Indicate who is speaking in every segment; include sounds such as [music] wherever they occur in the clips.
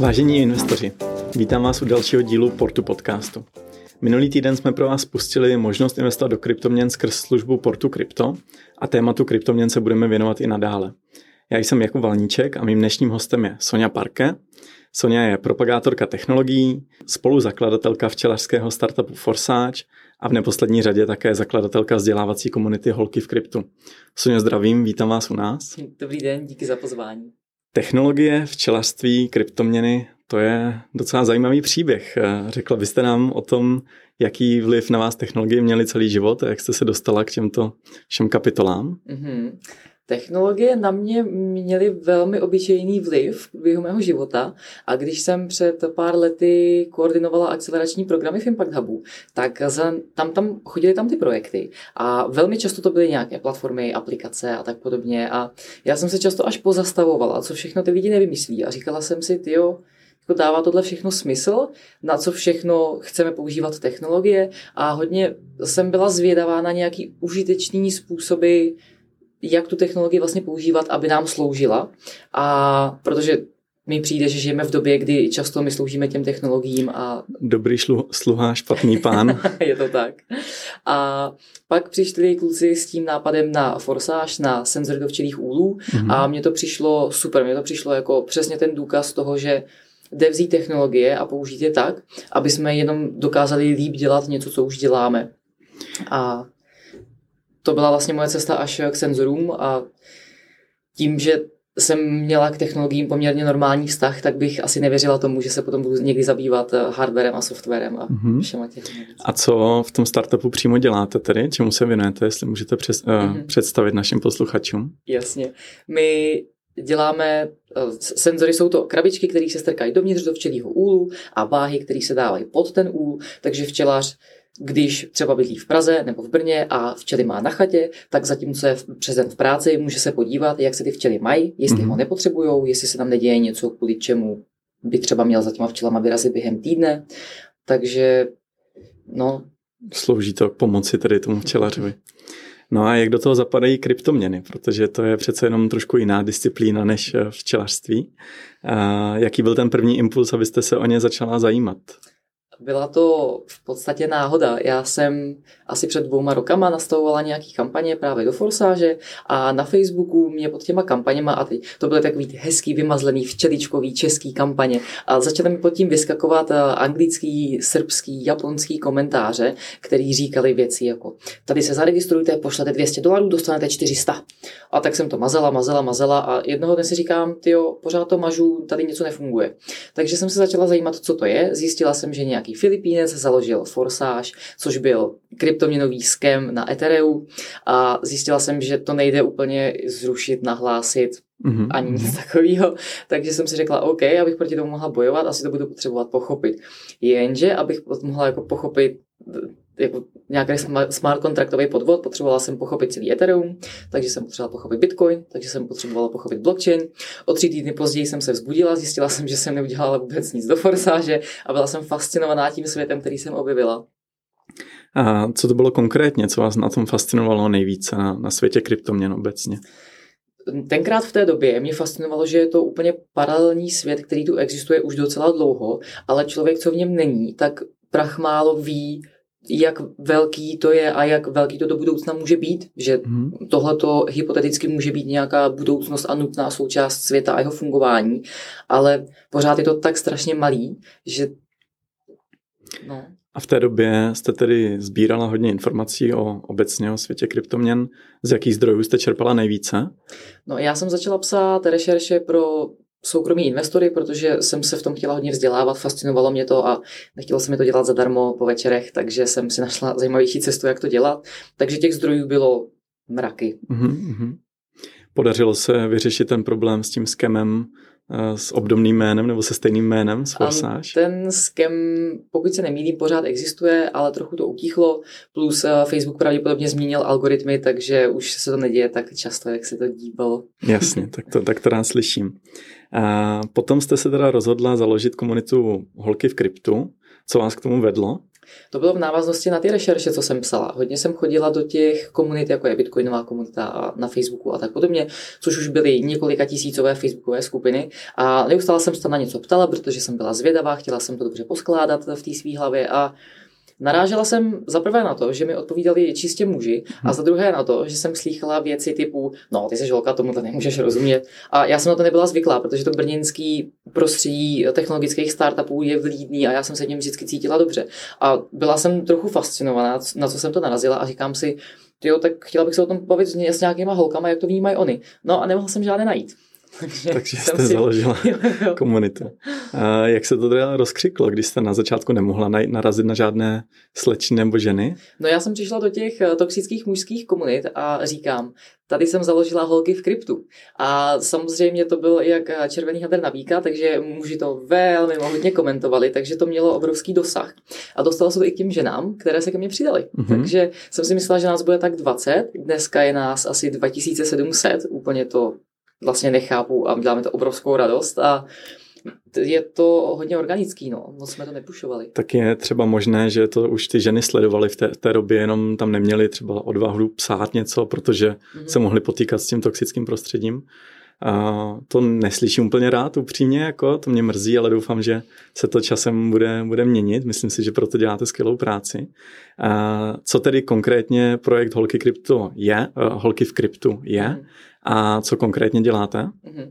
Speaker 1: Vážení investoři, vítám vás u dalšího dílu Portu podcastu. Minulý týden jsme pro vás spustili možnost investovat do kryptoměn skrz službu Portu Crypto a tématu kryptoměn se budeme věnovat i nadále. Já jsem Jakub Valníček a mým dnešním hostem je Sonja Parke. Sonja je propagátorka technologií, spoluzakladatelka včelařského startupu Forsage a v neposlední řadě také zakladatelka vzdělávací komunity Holky v kryptu. Sonja, zdravím, vítám vás u nás.
Speaker 2: Dobrý den, díky za pozvání.
Speaker 1: Technologie, včelařství, kryptoměny, to je docela zajímavý příběh. Řekla byste nám o tom, jaký vliv na vás technologie měly celý život a jak jste se dostala k těmto všem kapitolám?
Speaker 2: Mm-hmm. Technologie na mě měly velmi obyčejný vliv v běhu mého života. A když jsem před pár lety koordinovala akcelerační programy v Impact Hubu, tak tam, tam chodily tam ty projekty. A velmi často to byly nějaké platformy, aplikace a tak podobně. A já jsem se často až pozastavovala, co všechno ty lidi nevymyslí. A říkala jsem si, tyjo, jako dává tohle všechno smysl, na co všechno chceme používat technologie? A hodně jsem byla zvědavá na nějaký užitečný způsoby jak tu technologii vlastně používat, aby nám sloužila. A protože mi přijde, že žijeme v době, kdy často my sloužíme těm technologiím a...
Speaker 1: Dobrý šlu, sluha, špatný pán. [laughs]
Speaker 2: je to tak. A pak přišli kluci s tím nápadem na forsáž, na senzor do včelých úlů mm-hmm. a mně to přišlo super, mně to přišlo jako přesně ten důkaz toho, že jde vzít technologie a použít je tak, aby jsme jenom dokázali líp dělat něco, co už děláme. A to byla vlastně moje cesta až k senzorům a tím, že jsem měla k technologiím poměrně normální vztah, tak bych asi nevěřila tomu, že se potom budu někdy zabývat eh, hardwarem a softwarem a mm-hmm. všema těch
Speaker 1: A co v tom startupu přímo děláte tedy? Čemu se věnujete, jestli můžete přes, uh, mm-hmm. představit našim posluchačům?
Speaker 2: Jasně. My děláme, uh, senzory jsou to krabičky, které se strkají dovnitř do včelího úlu a váhy, které se dávají pod ten úl, takže včelař když třeba bydlí v Praze nebo v Brně a včely má na chatě, tak zatímco je přes den v práci, může se podívat, jak se ty včely mají, jestli mm-hmm. ho nepotřebují, jestli se tam neděje něco, kvůli čemu by třeba měl za těma včelama vyrazit během týdne. Takže, no.
Speaker 1: Slouží to k pomoci tedy tomu včelařovi. No a jak do toho zapadají kryptoměny, protože to je přece jenom trošku jiná disciplína než včelařství. A jaký byl ten první impuls, abyste se o ně začala zajímat?
Speaker 2: Byla to v podstatě náhoda. Já jsem asi před dvouma rokama nastavovala nějaký kampaně právě do Forsáže a na Facebooku mě pod těma kampaněma a ty, to byly takový hezký, vymazlený, včeličkový český kampaně a začaly mi pod tím vyskakovat eh, anglický, srbský, japonský komentáře, který říkali věci jako tady se zaregistrujte, pošlete 200 dolarů, dostanete 400. A tak jsem to mazela, mazela, mazela a jednoho dne si říkám, ty pořád to mažu, tady něco nefunguje. Takže jsem se začala zajímat, co to je. Zjistila jsem, že nějaký Filipínec založil Forsage, což byl kryptoměnový skem na Ethereum a zjistila jsem, že to nejde úplně zrušit, nahlásit, mm-hmm. ani nic mhm. takového. Takže jsem si řekla, OK, abych proti tomu mohla bojovat, asi to budu potřebovat pochopit. Jenže, abych mohla jako pochopit jako nějaký smart kontraktový podvod, potřebovala jsem pochopit celý Ethereum, takže jsem potřebovala pochopit Bitcoin, takže jsem potřebovala pochopit blockchain. O tři týdny později jsem se vzbudila, zjistila jsem, že jsem neudělala vůbec nic do forsáže a byla jsem fascinovaná tím světem, který jsem objevila.
Speaker 1: A co to bylo konkrétně, co vás na tom fascinovalo nejvíce na, na světě kryptoměn obecně?
Speaker 2: Tenkrát v té době mě fascinovalo, že je to úplně paralelní svět, který tu existuje už docela dlouho, ale člověk, co v něm není, tak prach málo ví, jak velký to je a jak velký to do budoucna může být, že hmm. tohle to hypoteticky může být nějaká budoucnost a nutná součást světa a jeho fungování, ale pořád je to tak strašně malý, že
Speaker 1: no. A v té době jste tedy sbírala hodně informací o obecně o světě kryptoměn. Z jakých zdrojů jste čerpala nejvíce?
Speaker 2: No já jsem začala psát rešerše pro soukromí investory, protože jsem se v tom chtěla hodně vzdělávat, fascinovalo mě to a nechtěla jsem mi to dělat zadarmo po večerech, takže jsem si našla zajímavější cestu, jak to dělat. Takže těch zdrojů bylo mraky. Mm-hmm.
Speaker 1: Podařilo se vyřešit ten problém s tím skemem s obdobným jménem nebo se stejným jménem, s Forsage?
Speaker 2: Ten skem, pokud se nemýlím, pořád existuje, ale trochu to utichlo, plus eh, Facebook pravděpodobně změnil algoritmy, takže už se to neděje tak často, jak se to díbalo. [laughs]
Speaker 1: Jasně, tak to, tak to rád slyším. A potom jste se teda rozhodla založit komunitu Holky v kryptu. Co vás k tomu vedlo?
Speaker 2: To bylo v návaznosti na ty rešerše, co jsem psala. Hodně jsem chodila do těch komunit, jako je Bitcoinová komunita na Facebooku a tak podobně, což už byly několika tisícové facebookové skupiny. A neustále jsem se tam na něco ptala, protože jsem byla zvědavá, chtěla jsem to dobře poskládat v té své hlavě a Narážela jsem za prvé na to, že mi odpovídali čistě muži a za druhé na to, že jsem slýchala věci typu, no ty jsi žolka, tomu to nemůžeš rozumět. A já jsem na to nebyla zvyklá, protože to brněnský prostředí technologických startupů je vlídný a já jsem se tím vždycky cítila dobře. A byla jsem trochu fascinovaná, na co jsem to narazila a říkám si, jo, tak chtěla bych se o tom bavit s nějakýma holkama, jak to vnímají oni. No a nemohla jsem žádné najít.
Speaker 1: Takže, Takže jste si... založila [laughs] jo, jo. komunitu. A jak se to teda rozkřiklo, když jste na začátku nemohla narazit na žádné slečny nebo ženy?
Speaker 2: No já jsem přišla do těch eh, toxických mužských komunit a říkám, tady jsem založila holky v kryptu. A samozřejmě to byl jak eh, červený hadr na víka, takže muži to velmi hodně komentovali, takže to mělo obrovský dosah. A dostalo se to i k těm ženám, které se ke mně přidali. Mm-hmm. Takže jsem si myslela, že nás bude tak 20, dneska je nás asi 2700, úplně to vlastně nechápu a děláme to obrovskou radost a je to hodně organický, no. Moc jsme to nepušovali.
Speaker 1: Tak je třeba možné, že to už ty ženy sledovaly v té, té době, jenom tam neměly třeba odvahu psát něco, protože mm-hmm. se mohly potýkat s tím toxickým prostředím. A to neslyším úplně rád, upřímně, jako, to mě mrzí, ale doufám, že se to časem bude, bude měnit. Myslím si, že proto děláte skvělou práci. A co tedy konkrétně projekt Holky Krypto je, uh, Holky v kryptu je mm. a co konkrétně děláte? Mm-hmm.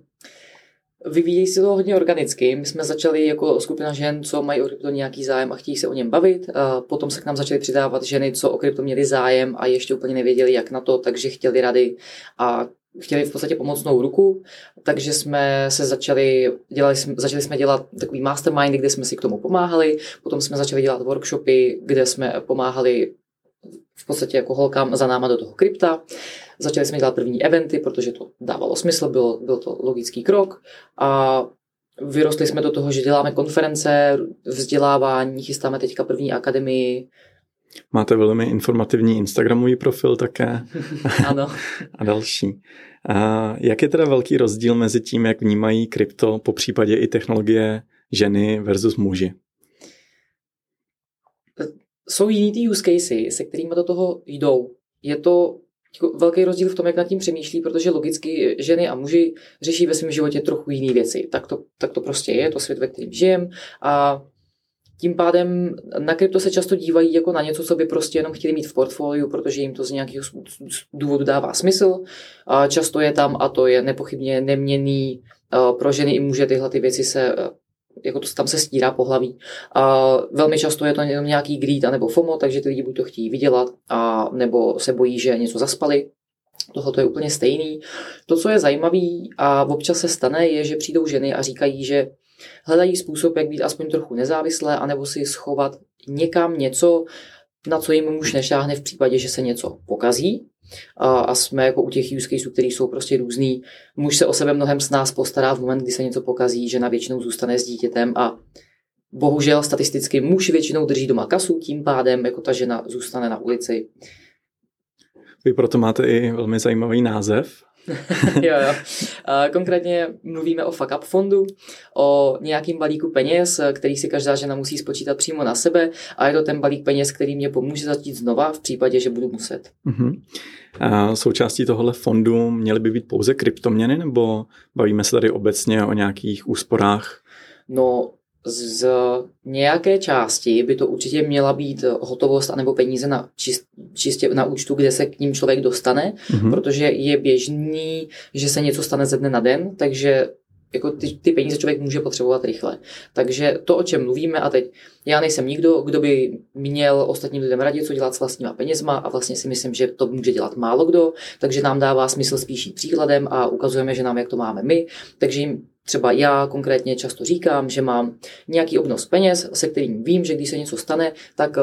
Speaker 2: Vyvíjí se to hodně organicky. My jsme začali jako skupina žen, co mají o krypto nějaký zájem a chtějí se o něm bavit. A potom se k nám začaly přidávat ženy, co o krypto měli zájem a ještě úplně nevěděli, jak na to, takže chtěli rady a chtěli v podstatě pomocnou ruku, takže jsme se začali, dělali, začali jsme dělat takový mastermindy, kde jsme si k tomu pomáhali, potom jsme začali dělat workshopy, kde jsme pomáhali v podstatě jako holkám za náma do toho krypta. Začali jsme dělat první eventy, protože to dávalo smysl, byl, byl to logický krok. A vyrostli jsme do toho, že děláme konference, vzdělávání, chystáme teďka první akademii,
Speaker 1: Máte velmi informativní Instagramový profil také. [laughs]
Speaker 2: ano.
Speaker 1: a další. A jak je teda velký rozdíl mezi tím, jak vnímají krypto, po případě i technologie ženy versus muži?
Speaker 2: Jsou jiný ty use casey, se kterými do toho jdou. Je to jako velký rozdíl v tom, jak nad tím přemýšlí, protože logicky ženy a muži řeší ve svém životě trochu jiné věci. Tak to, tak to prostě je, to svět, ve kterém žijem. A tím pádem na krypto se často dívají jako na něco, co by prostě jenom chtěli mít v portfoliu, protože jim to z nějakého důvodu dává smysl. A často je tam, a to je nepochybně neměný pro ženy i muže, tyhle ty věci se jako to tam se stírá pohlaví. A velmi často je to jenom nějaký greed nebo FOMO, takže ty lidi buď to chtějí vydělat, a nebo se bojí, že něco zaspali. Tohle je úplně stejný. To, co je zajímavé a občas se stane, je, že přijdou ženy a říkají, že hledají způsob, jak být aspoň trochu nezávislé, anebo si schovat někam něco, na co jim muž nešáhne v případě, že se něco pokazí. A, a jsme jako u těch use caseů, které jsou prostě různý. Muž se o sebe mnohem s nás postará v moment, kdy se něco pokazí, že na většinou zůstane s dítětem a bohužel statisticky muž většinou drží doma kasu, tím pádem jako ta žena zůstane na ulici.
Speaker 1: Vy proto máte i velmi zajímavý název, [laughs]
Speaker 2: jo, jo. Konkrétně mluvíme o fuck up fondu, o nějakým balíku peněz, který si každá žena musí spočítat přímo na sebe a je to ten balík peněz, který mě pomůže začít znova v případě, že budu muset. Uh-huh.
Speaker 1: A součástí tohohle fondu měly by být pouze kryptoměny nebo bavíme se tady obecně o nějakých úsporách?
Speaker 2: No, z nějaké části by to určitě měla být hotovost anebo peníze na čist, čistě na účtu, kde se k ním člověk dostane, mm-hmm. protože je běžný, že se něco stane ze dne na den, takže jako ty, ty peníze člověk může potřebovat rychle. Takže to, o čem mluvíme, a teď já nejsem nikdo, kdo by měl ostatním lidem radit, co dělat s vlastníma penězma a vlastně si myslím, že to může dělat málo kdo, takže nám dává smysl spíš příkladem a ukazujeme, že nám, jak to máme my, takže jim Třeba já konkrétně často říkám, že mám nějaký obnos peněz, se kterým vím, že když se něco stane, tak eh,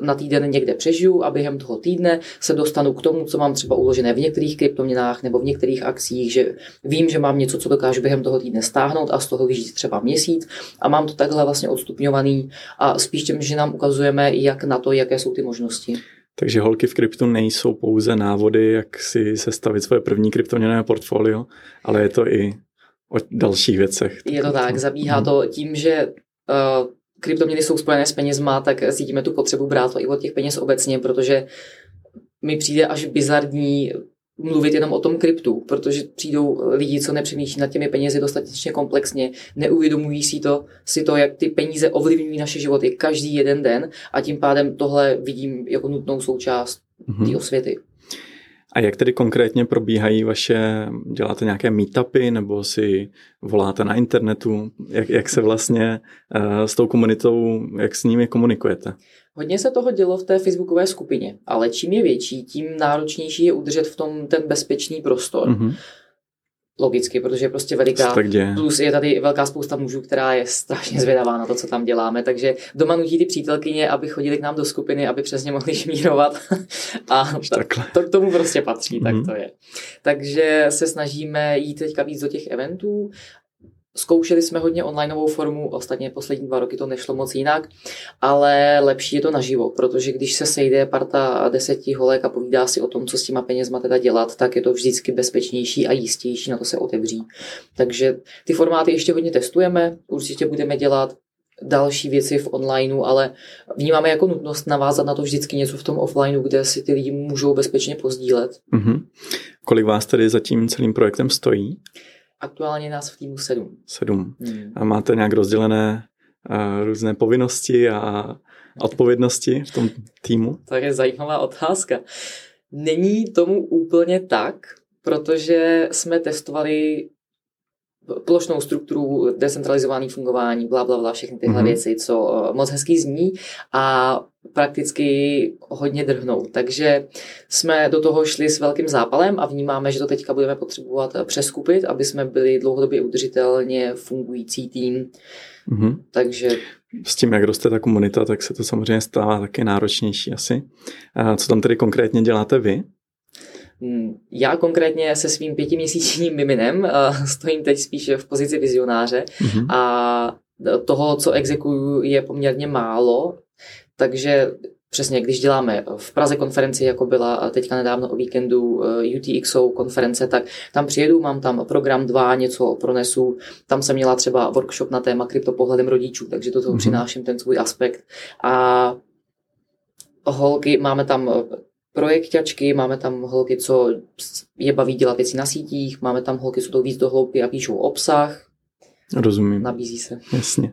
Speaker 2: na týden někde přežiju a během toho týdne se dostanu k tomu, co mám třeba uložené v některých kryptoměnách nebo v některých akcích, že vím, že mám něco, co dokážu během toho týdne stáhnout a z toho vyžít třeba měsíc a mám to takhle vlastně odstupňovaný a spíš těm, že nám ukazujeme, jak na to, jaké jsou ty možnosti.
Speaker 1: Takže holky v kryptu nejsou pouze návody, jak si sestavit svoje první kryptoměnové portfolio, ale je to i o dalších věcech.
Speaker 2: Je to tak, zabíhá to tím, že uh, kryptoměny jsou spojené s penězma, tak cítíme tu potřebu brát to i od těch peněz obecně, protože mi přijde až bizarní mluvit jenom o tom kryptu, protože přijdou lidi, co nepřemýšlí nad těmi penězi dostatečně komplexně, neuvědomují si to, si to, jak ty peníze ovlivňují naše životy každý jeden den a tím pádem tohle vidím jako nutnou součást mm-hmm. té osvěty.
Speaker 1: A jak tedy konkrétně probíhají vaše, děláte nějaké meetupy nebo si voláte na internetu? Jak, jak se vlastně uh, s tou komunitou, jak s nimi komunikujete?
Speaker 2: Hodně se toho dělo v té facebookové skupině, ale čím je větší, tím náročnější je udržet v tom ten bezpečný prostor. Mm-hmm. Logicky, protože je prostě veliká. Plus je tady velká spousta mužů, která je strašně zvědavá na to, co tam děláme. Takže doma nutí ty přítelkyně, aby chodili k nám do skupiny, aby přesně mohli šmírovat. [laughs] A to, to k tomu prostě patří, mm-hmm. tak mhm. to je. Takže se snažíme jít teďka víc do těch eventů Zkoušeli jsme hodně onlineovou formu, ostatně poslední dva roky to nešlo moc jinak, ale lepší je to naživo, protože když se sejde parta deseti holek a povídá si o tom, co s těma penězma teda dělat, tak je to vždycky bezpečnější a jistější na to se otevří. Takže ty formáty ještě hodně testujeme, určitě budeme dělat další věci v onlineu, ale vnímáme jako nutnost navázat na to vždycky něco v tom offlineu, kde si ty lidi můžou bezpečně pozdílet. Mm-hmm.
Speaker 1: Kolik vás tedy za tím celým projektem stojí?
Speaker 2: Aktuálně nás v týmu sedm.
Speaker 1: Sedm. Hmm. A máte nějak rozdělené uh, různé povinnosti a odpovědnosti v tom týmu?
Speaker 2: To je zajímavá otázka. Není tomu úplně tak, protože jsme testovali plošnou strukturu, decentralizované fungování, bla, bla, bla, všechny tyhle mm-hmm. věci, co moc hezky zní a prakticky hodně drhnou. Takže jsme do toho šli s velkým zápalem a vnímáme, že to teďka budeme potřebovat přeskupit, aby jsme byli dlouhodobě udržitelně fungující tým. Mm-hmm. Takže
Speaker 1: s tím, jak roste ta komunita, tak se to samozřejmě stává taky náročnější asi. A co tam tedy konkrétně děláte vy?
Speaker 2: Hmm, já konkrétně se svým pětiměsíčním miminem stojím teď spíše v pozici vizionáře mm-hmm. a toho, co exekuju, je poměrně málo, takže přesně, když děláme v Praze konferenci, jako byla teďka nedávno o víkendu eh, UTXO konference, tak tam přijedu, mám tam program 2, něco pronesu, tam jsem měla třeba workshop na téma kryptopohledem rodičů, takže do toho mm-hmm. přináším ten svůj aspekt. A holky, máme tam projekťačky, máme tam holky, co je baví dělat věci na sítích, máme tam holky, co jdou víc do hloubky a píšou obsah.
Speaker 1: Rozumím.
Speaker 2: Nabízí se.
Speaker 1: Jasně.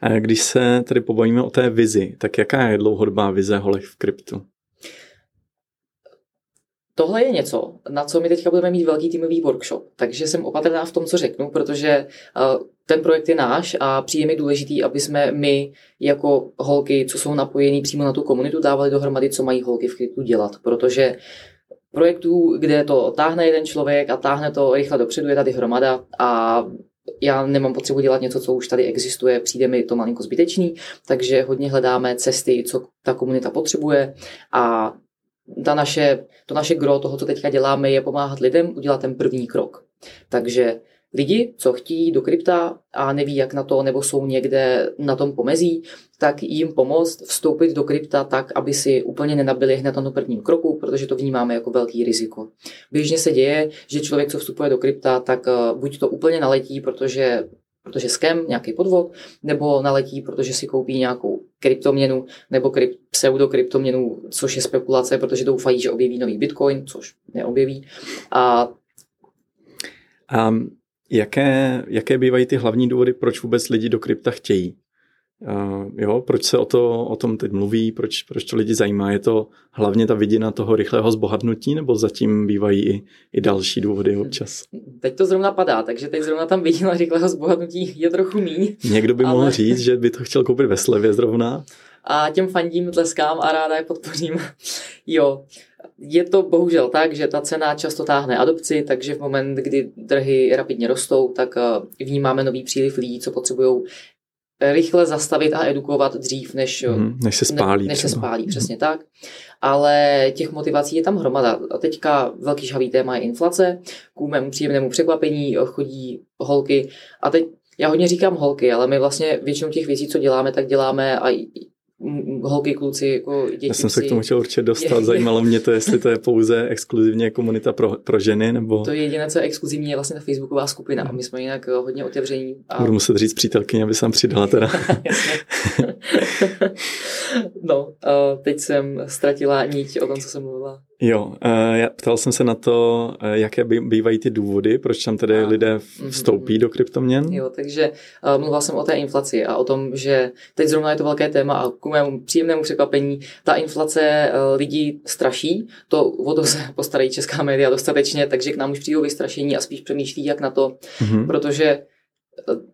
Speaker 1: A když se tady pobavíme o té vizi, tak jaká je dlouhodobá vize holek v kryptu?
Speaker 2: Tohle je něco, na co my teďka budeme mít velký týmový workshop, takže jsem opatrná v tom, co řeknu, protože uh, ten projekt je náš a přijde mi důležitý, aby jsme my jako holky, co jsou napojený přímo na tu komunitu, dávali dohromady, co mají holky v kryptu dělat, protože projektů, kde to táhne jeden člověk a táhne to rychle dopředu, je tady hromada a já nemám potřebu dělat něco, co už tady existuje, přijde mi to malinko zbytečný, takže hodně hledáme cesty, co ta komunita potřebuje a ta naše, to naše gro toho, co teďka děláme, je pomáhat lidem udělat ten první krok. Takže lidi, co chtějí do krypta a neví, jak na to, nebo jsou někde na tom pomezí, tak jim pomoct vstoupit do krypta tak, aby si úplně nenabili hned na tom prvním kroku, protože to vnímáme jako velký riziko. Běžně se děje, že člověk, co vstupuje do krypta, tak eh, buď to úplně naletí, protože protože skem, nějaký podvod, nebo naletí, protože si koupí nějakou kryptoměnu nebo kryp, pseudokryptoměnu, což je spekulace, protože doufají, že objeví nový bitcoin, což neobjeví. A
Speaker 1: um, Jaké, jaké bývají ty hlavní důvody, proč vůbec lidi do krypta chtějí? Uh, jo, proč se o, to, o tom teď mluví, proč, proč to lidi zajímá? Je to hlavně ta vidina toho rychlého zbohatnutí, nebo zatím bývají i, i další důvody občas?
Speaker 2: Teď to zrovna padá, takže teď zrovna tam vidina rychlého zbohatnutí je trochu míň.
Speaker 1: Někdo by ale... mohl říct, že by to chtěl koupit ve slevě zrovna.
Speaker 2: A těm fandím, tleskám a ráda je podpořím. [laughs] jo, je to bohužel tak, že ta cena často táhne adopci, takže v moment, kdy trhy rapidně rostou, tak eh, vnímáme nový příliv lidí, co potřebují rychle zastavit a edukovat dřív, než,
Speaker 1: mm, než se spálí.
Speaker 2: Ne, než se spálí, přesně mm. tak. Ale těch motivací je tam hromada. A teďka velký žhavý téma je inflace. K mému příjemnému překvapení chodí holky. A teď já hodně říkám holky, ale my vlastně většinou těch věcí, co děláme, tak děláme a holky, kluci, jako děti.
Speaker 1: Já jsem se k tomu chtěl určitě dostat, [laughs] zajímalo mě to, jestli to je pouze exkluzivně komunita pro, pro ženy, nebo...
Speaker 2: To je jediné, co je exkluzivní, je vlastně ta facebooková skupina a my jsme jinak eh, hodně otevření. A...
Speaker 1: Budu muset říct přítelkyně, aby se tam přidala teda. [laughs] [laughs]
Speaker 2: no, teď jsem ztratila niť o tom, co jsem mluvila.
Speaker 1: Jo, já ptal jsem se na to, jaké bývají ty důvody, proč tam tedy a, lidé mhm, vstoupí mm, do kryptoměn.
Speaker 2: Jo, takže mluvila jsem o té inflaci a o tom, že teď zrovna je to velké téma a k mému příjemnému překvapení, ta inflace lidí straší, to o to se [laughs] postarají česká média dostatečně, takže k nám už přijdou vystrašení a spíš přemýšlí, jak na to, mm-hmm. protože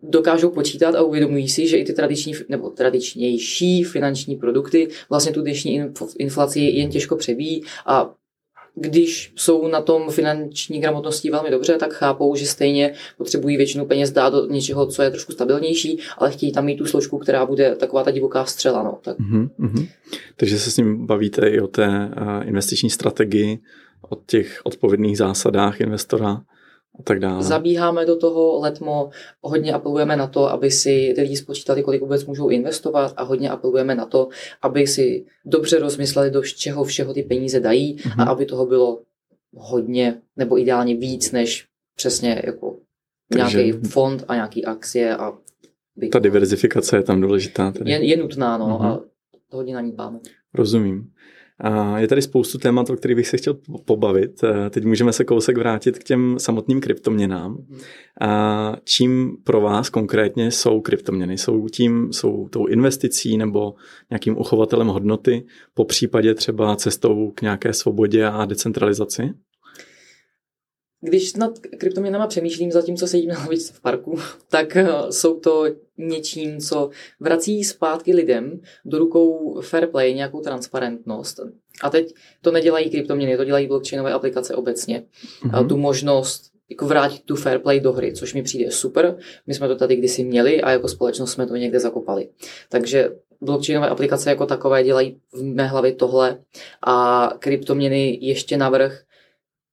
Speaker 2: dokážou počítat a uvědomují si, že i ty tradiční nebo tradičnější finanční produkty vlastně tu dnešní inflaci jen těžko přebíjí a když jsou na tom finanční gramotnosti velmi dobře, tak chápou, že stejně potřebují většinu peněz dát do něčeho, co je trošku stabilnější, ale chtějí tam mít tu složku, která bude taková ta divoká střela. No. Tak.
Speaker 1: Mm-hmm. Takže se s ním bavíte i o té investiční strategii, o těch odpovědných zásadách investora tak dále.
Speaker 2: Zabíháme do toho letmo, hodně apelujeme na to, aby si lidi spočítali, kolik vůbec můžou investovat a hodně apelujeme na to, aby si dobře rozmysleli, do čeho všeho ty peníze dají mm-hmm. a mhm. aby toho bylo hodně nebo ideálně víc, než přesně jako Takže... nějaký fond a nějaký akcie a
Speaker 1: Ta diverzifikace je tam důležitá.
Speaker 2: Tedy. Je, je nutná, no, mm-hmm. a hodně na ní dbáme.
Speaker 1: Rozumím. Je tady spoustu témat, o kterých bych se chtěl pobavit. Teď můžeme se kousek vrátit k těm samotným kryptoměnám. A čím pro vás konkrétně jsou kryptoměny? Jsou tím, jsou tou investicí nebo nějakým uchovatelem hodnoty, po případě třeba cestou k nějaké svobodě a decentralizaci?
Speaker 2: Když nad kryptoměnama přemýšlím, zatímco sedím na lavičce v parku, [laughs] tak eh, jsou to něčím, co vrací zpátky lidem do rukou fair play, nějakou transparentnost. A teď to nedělají kryptoměny, to dělají blockchainové aplikace obecně. Mm-hmm. A tu možnost jako vrátit tu fair play do hry, což mi přijde super. My jsme to tady kdysi měli a jako společnost jsme to někde zakopali. Takže blockchainové aplikace jako takové dělají v mé hlavě tohle a kryptoměny ještě navrh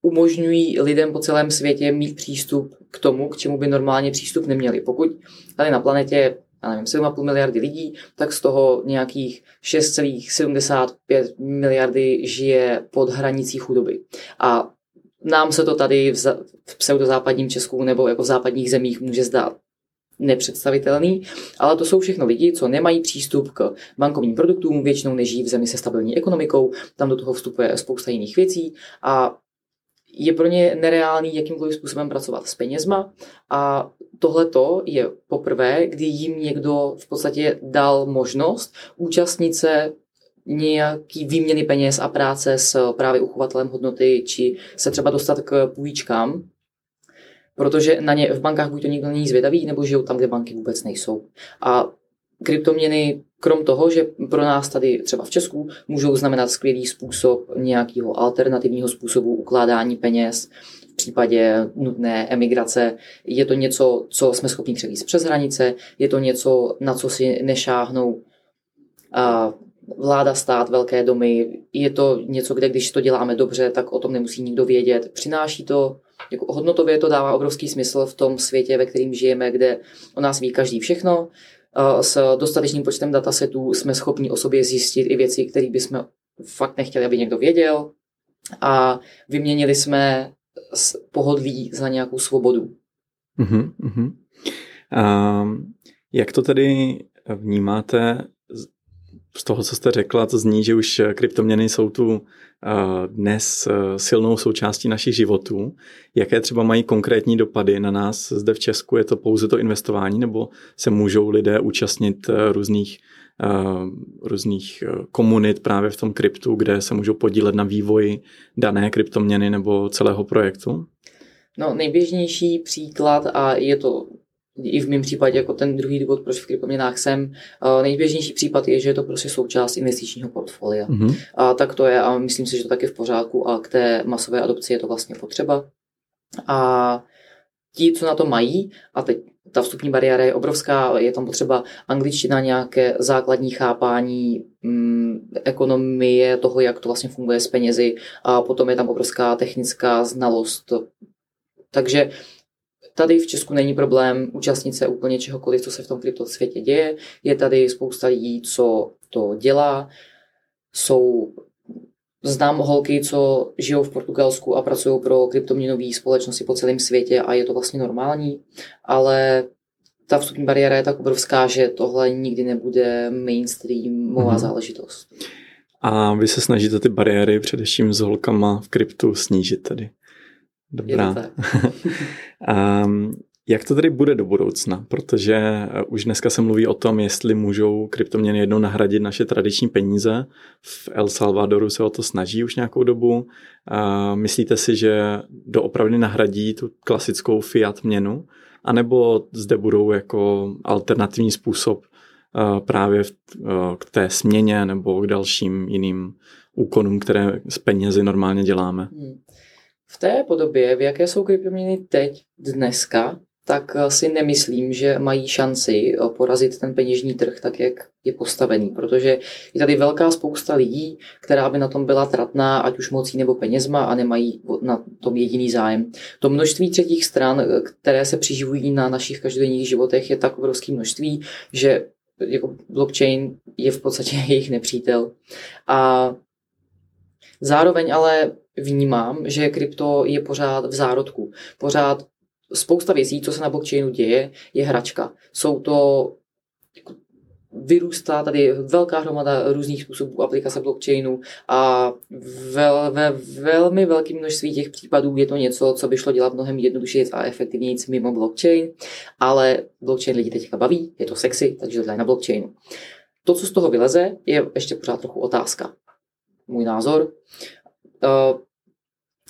Speaker 2: umožňují lidem po celém světě mít přístup k tomu, k čemu by normálně přístup neměli. Pokud tady na planetě já nevím, 7,5 miliardy lidí, tak z toho nějakých 6,75 miliardy žije pod hranicí chudoby. A nám se to tady v, za, v pseudozápadním Česku nebo jako v západních zemích může zdát nepředstavitelný, ale to jsou všechno lidi, co nemají přístup k bankovním produktům, většinou nežijí v zemi se stabilní ekonomikou, tam do toho vstupuje spousta jiných věcí a je pro ně nereálný jakýmkoliv způsobem pracovat s penězma a tohle je poprvé, kdy jim někdo v podstatě dal možnost účastnit se nějaký výměny peněz a práce s právě uchovatelem hodnoty, či se třeba dostat k půjčkám, protože na ně v bankách buď to nikdo není zvědavý, nebo žijou tam, kde banky vůbec nejsou. A kryptoměny, krom toho, že pro nás tady třeba v Česku můžou znamenat skvělý způsob nějakého alternativního způsobu ukládání peněz, v případě nutné emigrace. Je to něco, co jsme schopni převízt přes hranice, je to něco, na co si nešáhnou a vláda, stát, velké domy. Je to něco, kde když to děláme dobře, tak o tom nemusí nikdo vědět. Přináší to, jako hodnotově to dává obrovský smysl v tom světě, ve kterým žijeme, kde o nás ví každý všechno s dostatečným počtem datasetů jsme schopni o sobě zjistit i věci, které bychom fakt nechtěli, aby někdo věděl. A vyměnili jsme pohodlí za nějakou svobodu.
Speaker 1: Uh-huh, uh-huh. Um, jak to tedy vnímáte z toho, co jste řekla, to zní, že už kryptoměny jsou tu dnes silnou součástí našich životů. Jaké třeba mají konkrétní dopady na nás zde v Česku? Je to pouze to investování, nebo se můžou lidé účastnit různých různých komunit právě v tom kryptu, kde se můžou podílet na vývoji dané kryptoměny nebo celého projektu?
Speaker 2: No, nejběžnější příklad, a je to i v mém případě jako ten druhý důvod, proč v kryptoměnách jsem, nejběžnější případ je, že je to prostě součást investičního portfolia. Mm-hmm. A tak to je a myslím si, že to tak je v pořádku a k té masové adopci je to vlastně potřeba. A ti, co na to mají, a teď ta vstupní bariéra je obrovská, je tam potřeba angličtina, nějaké základní chápání mm, ekonomie, toho, jak to vlastně funguje s penězi a potom je tam obrovská technická znalost. Takže tady v Česku není problém účastnit se úplně čehokoliv, co se v tom kryptosvětě děje. Je tady spousta lidí, co to dělá. Jsou Znám holky, co žijou v Portugalsku a pracují pro kryptoměnové společnosti po celém světě a je to vlastně normální, ale ta vstupní bariéra je tak obrovská, že tohle nikdy nebude mainstreamová mm-hmm. záležitost.
Speaker 1: A vy se snažíte ty bariéry především s holkama v kryptu snížit tedy.
Speaker 2: Dobrá. [laughs]
Speaker 1: um, jak to tedy bude do budoucna? Protože eh, už dneska se mluví o tom, jestli můžou kryptoměny jednou nahradit naše tradiční peníze. V El Salvadoru se o to snaží už nějakou dobu. Myslíte si, že doopravdy nahradí tu klasickou fiat měnu? A nebo zde budou jako alternativní způsob eh, právě eh, k té směně nebo k dalším jiným úkonům, které s penězi normálně děláme? Hmm.
Speaker 2: V té podobě, v jaké jsou kryptoměny teď, dneska, tak eh, si nemyslím, že mají šanci eh, porazit ten peněžní trh tak, jak je postavený, protože je tady velká spousta lidí, která by na tom byla tratná, ať už mocí nebo penězma a nemají na tom jediný zájem. To množství třetích stran, eh, které se přiživují na našich každodenních životech, je tak obrovské množství, že jako blockchain je v podstatě [laughs] jejich nepřítel. A zároveň ale vnímám, že krypto je pořád v zárodku. Pořád spousta věcí, co se na blockchainu děje, je hračka. Jsou to jako, vyrůstá tady velká hromada různých způsobů aplikace blockchainu a vel, ve velmi velkém množství těch případů je to něco, co by šlo dělat mnohem jednodušeji a efektivněji mimo blockchain, ale blockchain lidi teďka baví, je to sexy, takže to na blockchainu. To, co z toho vyleze, je ještě pořád trochu otázka. Můj názor. Uh,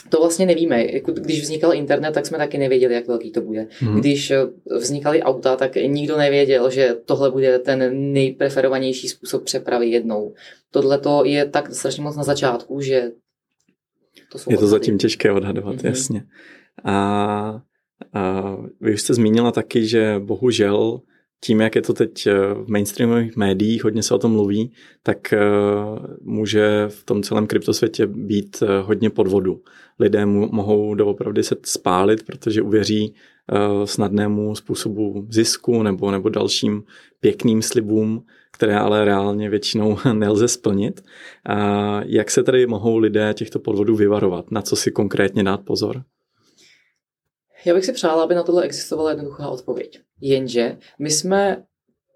Speaker 2: to vlastně nevíme. Jako když vznikal internet, tak jsme taky nevěděli, jak velký to bude. Hmm. Když eh, vznikaly auta, tak nikdo nevěděl, že tohle bude ten nejpreferovanější způsob přepravy jednou. Tohle to je tak strašně moc na začátku, že
Speaker 1: to jsou Je to odhady. zatím těžké odhadovat, hmm. jasně. A, a vy už jste zmínila taky, že bohužel tím, jak je to teď eh, v mainstreamových médiích, hodně se o tom mluví, tak eh, může v tom celém kryptosvětě být eh, hodně podvodu. Lidé mohou doopravdy se spálit, protože uvěří snadnému způsobu zisku nebo, nebo dalším pěkným slibům, které ale reálně většinou [laughs] nelze splnit. Jak se tedy mohou lidé těchto podvodů vyvarovat? Na co si konkrétně dát pozor?
Speaker 2: Já bych si přála, aby na tohle existovala jednoduchá odpověď. Jenže my jsme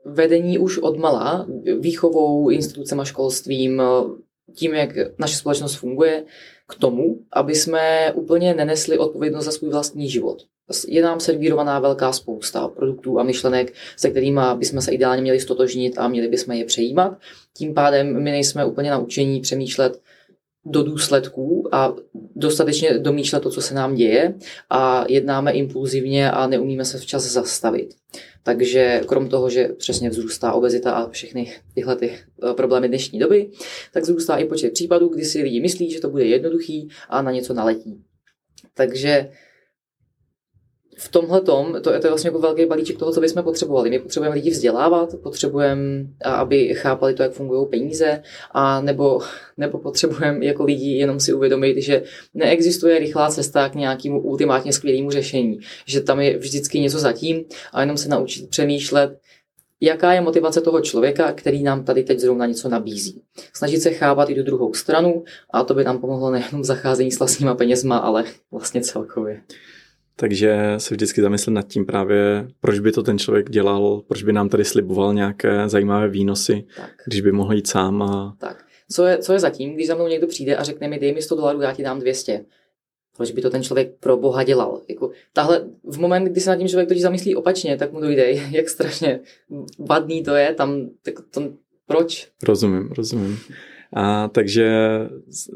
Speaker 2: vedení už od mala, výchovou, institucema, školstvím, tím, jak naše společnost funguje, k tomu, aby jsme úplně nenesli odpovědnost za svůj vlastní život. Je nám servírovaná velká spousta produktů a myšlenek, se kterými bychom se ideálně měli stotožnit a měli bychom je přejímat. Tím pádem my nejsme úplně naučení přemýšlet do důsledků a dostatečně domýšlet to, co se nám děje a jednáme impulzivně a neumíme se včas zastavit. Takže krom toho, že přesně vzrůstá obezita a všechny tyhle ty eh, problémy dnešní doby, tak vzrůstá i počet případů, kdy si lidi myslí, že to bude jednoduchý a na něco naletí. Takže v tomhle tom, to, to je vlastně jako velký balíček toho, co bychom potřebovali. My potřebujeme lidi vzdělávat, potřebujeme, aby chápali to, jak fungují peníze, a nebo, nebo potřebujeme jako lidi jenom si uvědomit, že neexistuje rychlá cesta k nějakému ultimátně skvělému řešení, že tam je vždycky něco zatím a jenom se naučit přemýšlet, jaká je motivace toho člověka, který nám tady teď zrovna něco nabízí. Snažit se chápat i tu druhou stranu a to by nám pomohlo nejenom zacházení s vlastníma penězma, ale vlastně celkově.
Speaker 1: Takže se vždycky zamyslet nad tím právě, proč by to ten člověk dělal, proč by nám tady sliboval nějaké zajímavé výnosy, tak. když by mohl jít sám. A...
Speaker 2: Tak. Co je, co je zatím, když za mnou někdo přijde a řekne mi, dej mi 100 dolarů, já ti dám 200. Proč by to ten člověk pro boha dělal? Jako, tahle, v moment, kdy se nad tím člověk totiž zamyslí opačně, tak mu dojde, [laughs] jak strašně vadný to je, tam, tak to, proč?
Speaker 1: Rozumím, rozumím. A takže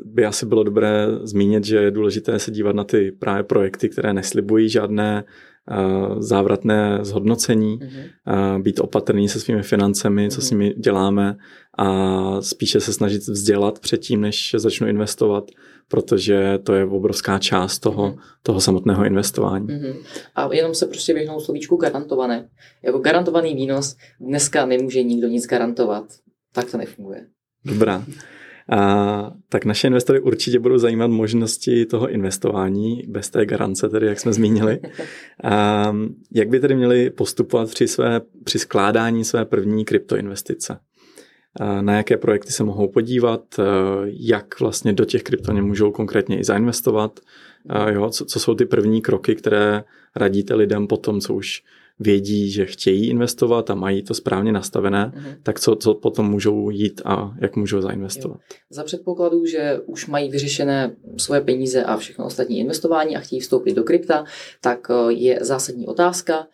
Speaker 1: by asi bylo dobré zmínit, že je důležité se dívat na ty právě projekty, které neslibují žádné uh, závratné zhodnocení, mm-hmm. uh, být opatrný se svými financemi, co mm-hmm. s nimi děláme a spíše se snažit vzdělat předtím, než začnu investovat, protože to je obrovská část toho, mm-hmm. toho samotného investování. Mm-hmm.
Speaker 2: A jenom se prostě vyhnout slovíčku garantované. Jako garantovaný výnos dneska nemůže nikdo nic garantovat. Tak to nefunguje.
Speaker 1: Dobrá. A, tak naše investory určitě budou zajímat možnosti toho investování, bez té garance, tedy jak jsme zmínili. A, jak by tedy měli postupovat při, své, při skládání své první kryptoinvestice? A, na jaké projekty se mohou podívat, jak vlastně do těch kryptoměn můžou konkrétně i zainvestovat, a jo, co, co jsou ty první kroky, které radíte lidem po tom, co už vědí, že chtějí investovat a mají to správně nastavené, mm-hmm. tak co, co potom můžou jít a jak můžou zainvestovat? Jo.
Speaker 2: Za předpokladu, že už mají vyřešené svoje peníze a všechno ostatní investování a chtějí vstoupit do krypta, tak eh, je zásadní otázka,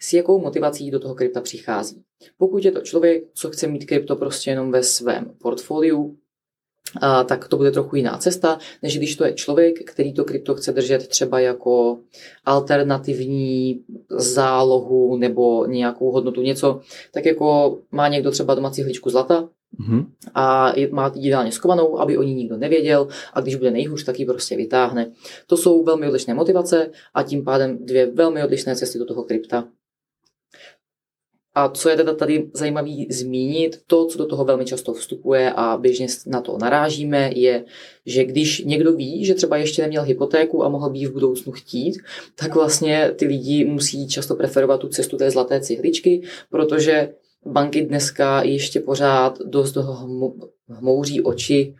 Speaker 2: s jakou motivací do toho krypta přichází. Pokud je to člověk, co chce mít krypto prostě jenom ve svém portfoliu, a tak to bude trochu jiná cesta, než když to je člověk, který to krypto chce držet třeba jako alternativní zálohu nebo nějakou hodnotu, něco, tak jako má někdo třeba doma cihličku zlata, Mm-hmm. A je, má ideálně skovanou, aby o ní nikdo nevěděl a když bude nejhůř, tak ji prostě vytáhne. To jsou velmi odlišné motivace a tím pádem dvě velmi odlišné cesty do toho krypta. A co je teda tady zajímavé zmínit, to, co do toho velmi často vstupuje a běžně na to narážíme, je, že když někdo ví, že třeba ještě neměl hypotéku a mohl by ji v budoucnu chtít, tak vlastně ty lidi musí často preferovat tu cestu té zlaté cihličky, protože banky dneska ještě pořád dost toho hmouří oči,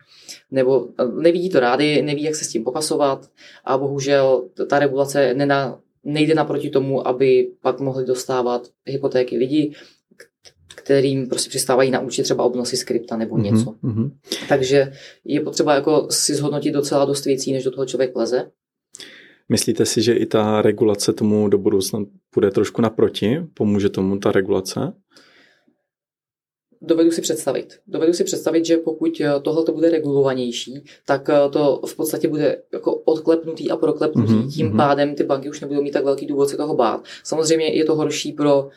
Speaker 2: nebo nevidí to rády, neví, jak se s tím popasovat a bohužel ta regulace nena, nejde naproti tomu, aby pak mohli dostávat hypotéky lidi, kterým prostě přistávají na účet třeba obnosy skripta nebo mhm, něco. Mm-hmm. Takže je potřeba jako si zhodnotit docela dost věcí, než do toho člověk leze.
Speaker 1: Myslíte si, že i ta regulace tomu do budoucna bude trošku naproti? Pomůže tomu ta regulace?
Speaker 2: Dovedu si představit. Dovedu si představit, že pokud eh, tohle to bude regulovanější, tak eh, to v podstatě bude jako odklepnutý a proklepnutý. Mm-hmm. Tím mhm. pádem ty banky už nebudou mít tak velký důvod se toho bát. Samozřejmě je to horší pro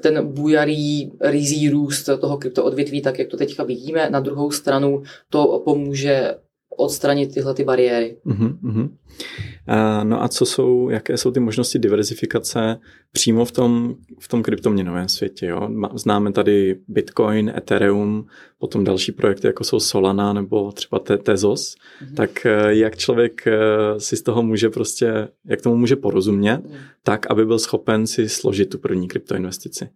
Speaker 2: ten bujarý, rizí růst toho kryptoodvětví, tak jak to teďka vidíme. Na druhou stranu to pomůže odstranit tyhle ty bariéry. Uh-huh,
Speaker 1: Uh, no a co jsou, jaké jsou ty možnosti diverzifikace přímo v tom, v tom kryptoměnovém světě? Jo? Známe tady Bitcoin, Ethereum, potom další projekty, jako jsou Solana nebo třeba Tezos. Uh-huh. Tak uh, jak člověk uh, si z toho může prostě, jak tomu může porozumět, uh-huh. tak, aby byl schopen si složit tu první kryptoinvestici?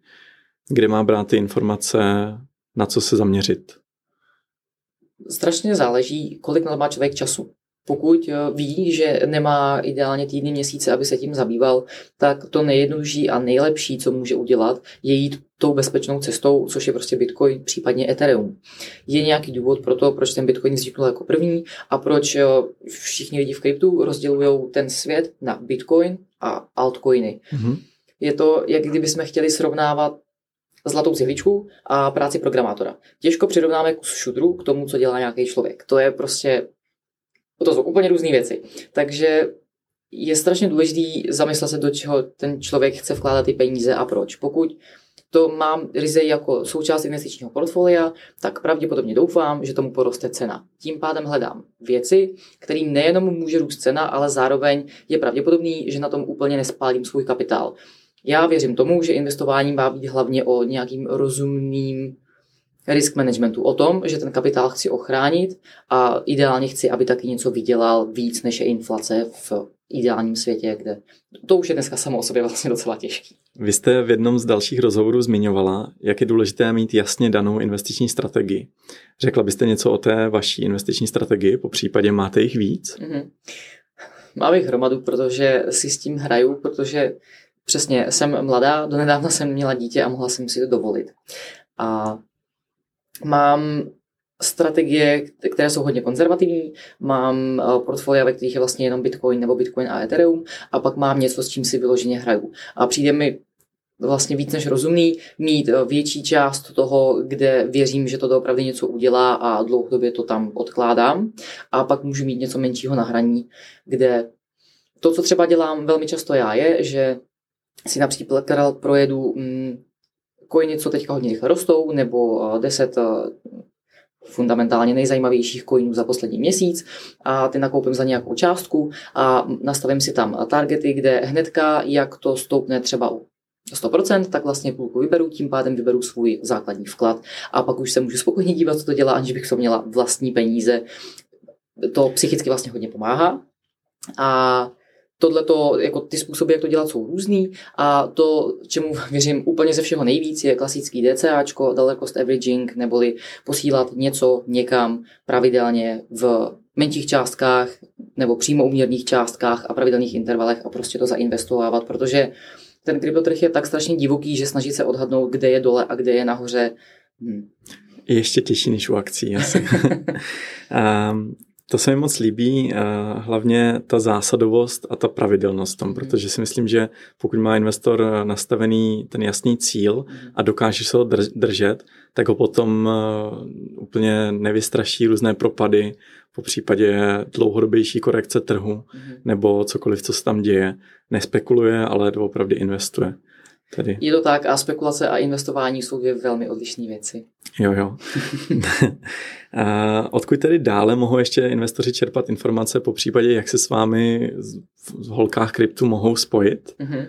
Speaker 1: Kde má brát ty informace, na co se zaměřit?
Speaker 2: Strašně záleží, kolik na to má člověk času. Pokud eh, ví, že nemá ideálně týdny, měsíce, aby se tím zabýval, tak to nejjednodušší a nejlepší, co může udělat, je jít tou bezpečnou cestou, což je prostě Bitcoin, případně Ethereum. Je nějaký důvod pro to, proč ten Bitcoin vzniknul jako první a proč eh, všichni lidi v kryptu rozdělují ten svět na Bitcoin a altcoiny. Mm-hmm. Je to, jak kdyby jsme chtěli srovnávat zlatou cihličku a práci programátora. Těžko přirovnáme kus šudru k tomu, co dělá nějaký člověk. To je prostě, to jsou úplně různé věci. Takže je strašně důležité zamyslet se, do čeho ten člověk chce vkládat ty peníze a proč. Pokud to mám ryze jako součást investičního portfolia, tak pravděpodobně doufám, že tomu poroste cena. Tím pádem hledám věci, kterým nejenom může růst cena, ale zároveň je pravděpodobný, že na tom úplně nespálím svůj kapitál. Já věřím tomu, že investování má být hlavně o nějakým rozumným risk managementu, o tom, že ten kapitál chci ochránit a ideálně chci, aby taky něco vydělal víc než je inflace v ideálním světě, kde to už je dneska samo o sobě vlastně docela těžký.
Speaker 1: Vy jste v jednom z dalších rozhovorů zmiňovala, jak je důležité mít jasně danou investiční strategii. Řekla byste něco o té vaší investiční strategii, po případě máte jich víc? Mm-hmm.
Speaker 2: Mám jich hromadu, protože si s tím hraju, protože Přesně, jsem mladá, donedávna jsem měla dítě a mohla jsem si to dovolit. A mám strategie, které jsou hodně konzervativní, mám eh, portfolia, ve kterých je vlastně jenom Bitcoin nebo Bitcoin a Ethereum a pak mám něco, s čím si vyloženě hraju. A přijde mi vlastně víc než rozumný mít eh, větší část toho, kde věřím, že to doopravdy něco udělá a dlouhodobě to tam odkládám a pak můžu mít něco menšího na hraní, kde to, co třeba dělám velmi často já, je, že si například projedu mm, coiny, co teďka hodně rychle rostou, nebo 10 eh, eh, fundamentálně nejzajímavějších coinů za poslední měsíc a ty nakoupím za nějakou částku a nastavím si tam targety, kde hnedka, jak to stoupne třeba 100%, tak vlastně půlku vyberu, tím pádem vyberu svůj základní vklad a pak už se můžu spokojně dívat, co to dělá, aniž bych to měla vlastní peníze. To psychicky vlastně hodně pomáhá. A tohle jako ty způsoby, jak to dělat, jsou různý a to, čemu věřím úplně ze všeho nejvíc, je klasický DCAčko, dollar cost averaging, neboli posílat něco někam pravidelně v menších částkách nebo přímo uměrných částkách a pravidelných intervalech a prostě to zainvestovávat, protože ten kryptotrh je tak strašně divoký, že snaží se odhadnout, kde je dole a kde je nahoře.
Speaker 1: Hmm. Ještě těžší než u akcí, asi. um, [laughs] To se mi moc líbí, eh, hlavně ta zásadovost a ta pravidelnost tom, mhm. protože si myslím, že pokud má investor nastavený ten jasný cíl a dokáže se ho držet, tak ho potom eh, úplně nevystraší různé propady, po případě dlouhodobější korekce trhu mhm. nebo cokoliv, co se tam děje. Nespekuluje, ale opravdu investuje.
Speaker 2: Tedy. Je to tak a spekulace a investování jsou dvě velmi odlišné věci.
Speaker 1: Jo, jo. [laughs] a odkud tedy dále mohou ještě investoři čerpat informace po případě, jak se s vámi v holkách kryptu mohou spojit? Mm-hmm.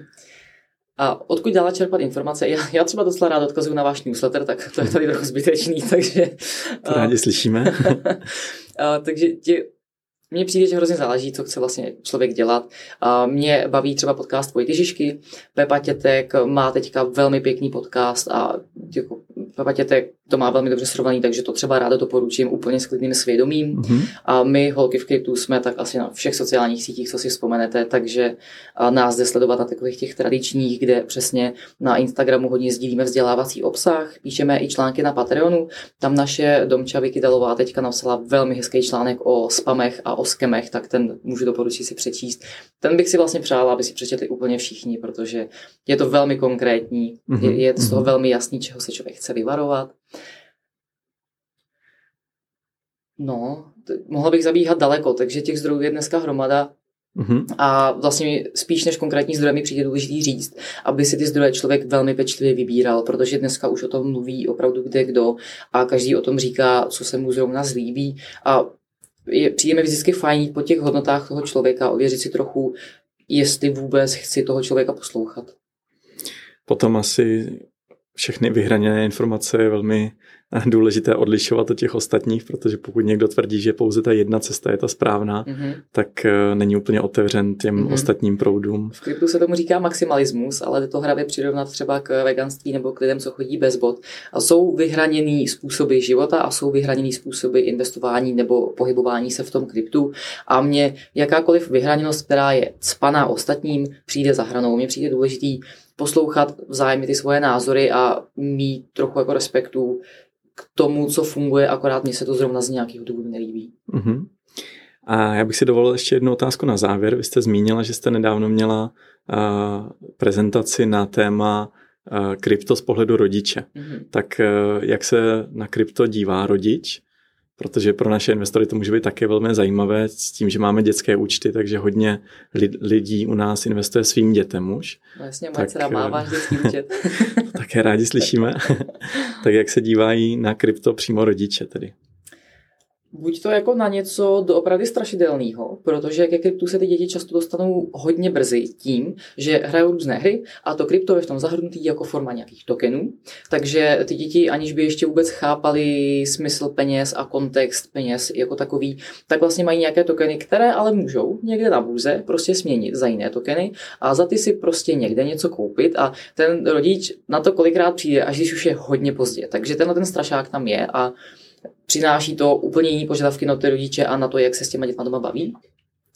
Speaker 2: A odkud dále čerpat informace? Já, já třeba docela rád odkazuju na váš newsletter, tak to je tady trochu zbytečný, takže...
Speaker 1: To rádi slyšíme. [laughs]
Speaker 2: a, takže tě, mně přijde, že hrozně záleží, co chce vlastně člověk dělat. A mě baví třeba podcast Vojty Žižky. Pepa Tětek má teďka velmi pěkný podcast a jako Pepa Tětek to má velmi dobře srovnaný, takže to třeba ráda doporučím úplně s klidným svědomím. Mm-hmm. A my, holky v kryptu, jsme tak asi na všech sociálních sítích, co si vzpomenete, takže nás jde sledovat na takových těch tradičních, kde přesně na Instagramu hodně sdílíme vzdělávací obsah, píšeme i články na Patreonu. Tam naše Domča Vikidalová teďka napsala velmi hezký článek o spamech a o skemech, tak ten můžu doporučit si přečíst. Ten bych si vlastně přála, aby si přečetli úplně všichni, protože je to velmi konkrétní, mm-hmm. je, je z toho mhm. velmi jasný, čeho se člověk chce vyvarovat. No, t- mohla bych zabíhat daleko, takže těch zdrojů je dneska hromada. Mm-hmm. A vlastně spíš než konkrétní zdroje mi přijde důležitý říct, aby si ty zdroje člověk velmi pečlivě vybíral, protože dneska už o tom mluví opravdu kde kdo a každý o tom říká, co se mu zrovna zlíbí. A je, přijde mi vždycky fajn po těch hodnotách toho člověka, ověřit si trochu, jestli vůbec chci toho člověka poslouchat.
Speaker 1: Potom asi všechny vyhraněné informace je velmi [laughs] důležité odlišovat od těch ostatních, protože pokud někdo tvrdí, že pouze ta jedna cesta je ta správná, mm-hmm. tak eh, není úplně otevřen těm mm-hmm. ostatním proudům.
Speaker 2: V kryptu se tomu říká maximalismus, ale jde to hravě přirovnat třeba k veganství nebo k lidem, co chodí bez bod. A jsou vyhraněný způsoby života a jsou vyhraněný způsoby investování nebo pohybování se v tom kryptu. A mně jakákoliv vyhraněnost, která je spaná ostatním, přijde za hranou. Mně přijde důležitý poslouchat vzájemně ty svoje názory a mít trochu jako respektu k tomu, co funguje, akorát mně se to zrovna z nějakého důvodu nelíbí. Uh-huh.
Speaker 1: A já bych si dovolil ještě jednu otázku na závěr. Vy jste zmínila, že jste nedávno měla uh, prezentaci na téma uh, krypto z pohledu rodiče. Uh-huh. Tak uh, jak se na krypto dívá rodič? Protože pro naše investory to může být také velmi zajímavé s tím, že máme dětské účty, takže hodně lidí u nás investuje svým dětem už.
Speaker 2: No jasně, moje dcera má váš dětský účet.
Speaker 1: také rádi slyšíme. [laughs] tak jak se dívají na krypto přímo rodiče tedy?
Speaker 2: Buď to jako na něco doopravdy strašidelného, protože ke kryptu se ty děti často dostanou hodně brzy tím, že hrajou různé hry a to krypto je v tom zahrnutý jako forma nějakých tokenů. Takže ty děti, aniž by ještě vůbec chápali smysl peněz a kontext peněz jako takový, tak vlastně mají nějaké tokeny, které ale můžou někde na burze prostě směnit za jiné tokeny a za ty si prostě někde něco koupit a ten rodič na to kolikrát přijde, až když už je hodně pozdě. Takže tenhle ten strašák tam je a přináší to úplně jiný požadavky na ty rodiče a na to, jak se s těma dětma doma baví.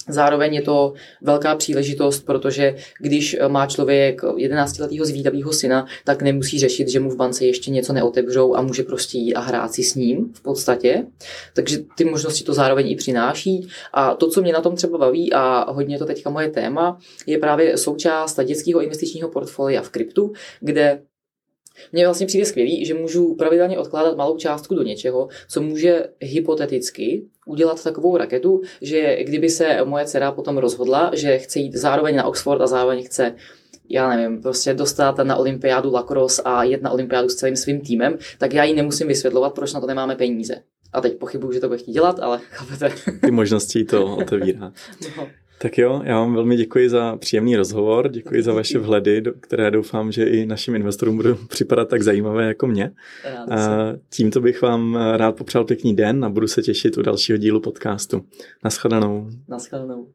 Speaker 2: Zároveň je to velká příležitost, protože když má člověk 11-letého zvídavého syna, tak nemusí řešit, že mu v bance ještě něco neotevřou a může prostě jít a hrát si s ním v podstatě. Takže ty možnosti to zároveň i přináší. A to, co mě na tom třeba baví a hodně to teďka moje téma, je právě součást dětského investičního portfolia v kryptu, kde mně vlastně přijde skvělý, že můžu pravidelně odkládat malou částku do něčeho, co může hypoteticky udělat takovou raketu, že kdyby se moje dcera potom rozhodla, že chce jít zároveň na Oxford a zároveň chce já nevím, prostě dostat na olympiádu lacrosse a jet na olympiádu s celým svým týmem, tak já jí nemusím vysvětlovat, proč na to nemáme peníze. A teď pochybuju, že to bude chtít dělat, ale chápete.
Speaker 1: Ty možnosti to otevírá. [laughs] no. Tak jo, já vám velmi děkuji za příjemný rozhovor, děkuji za vaše vhledy, které doufám, že i našim investorům budou [laughs] připadat tak zajímavé jako mě. A tímto bych vám rád popřál pěkný den a budu se těšit u dalšího dílu podcastu. Naschledanou.
Speaker 2: Naschledanou.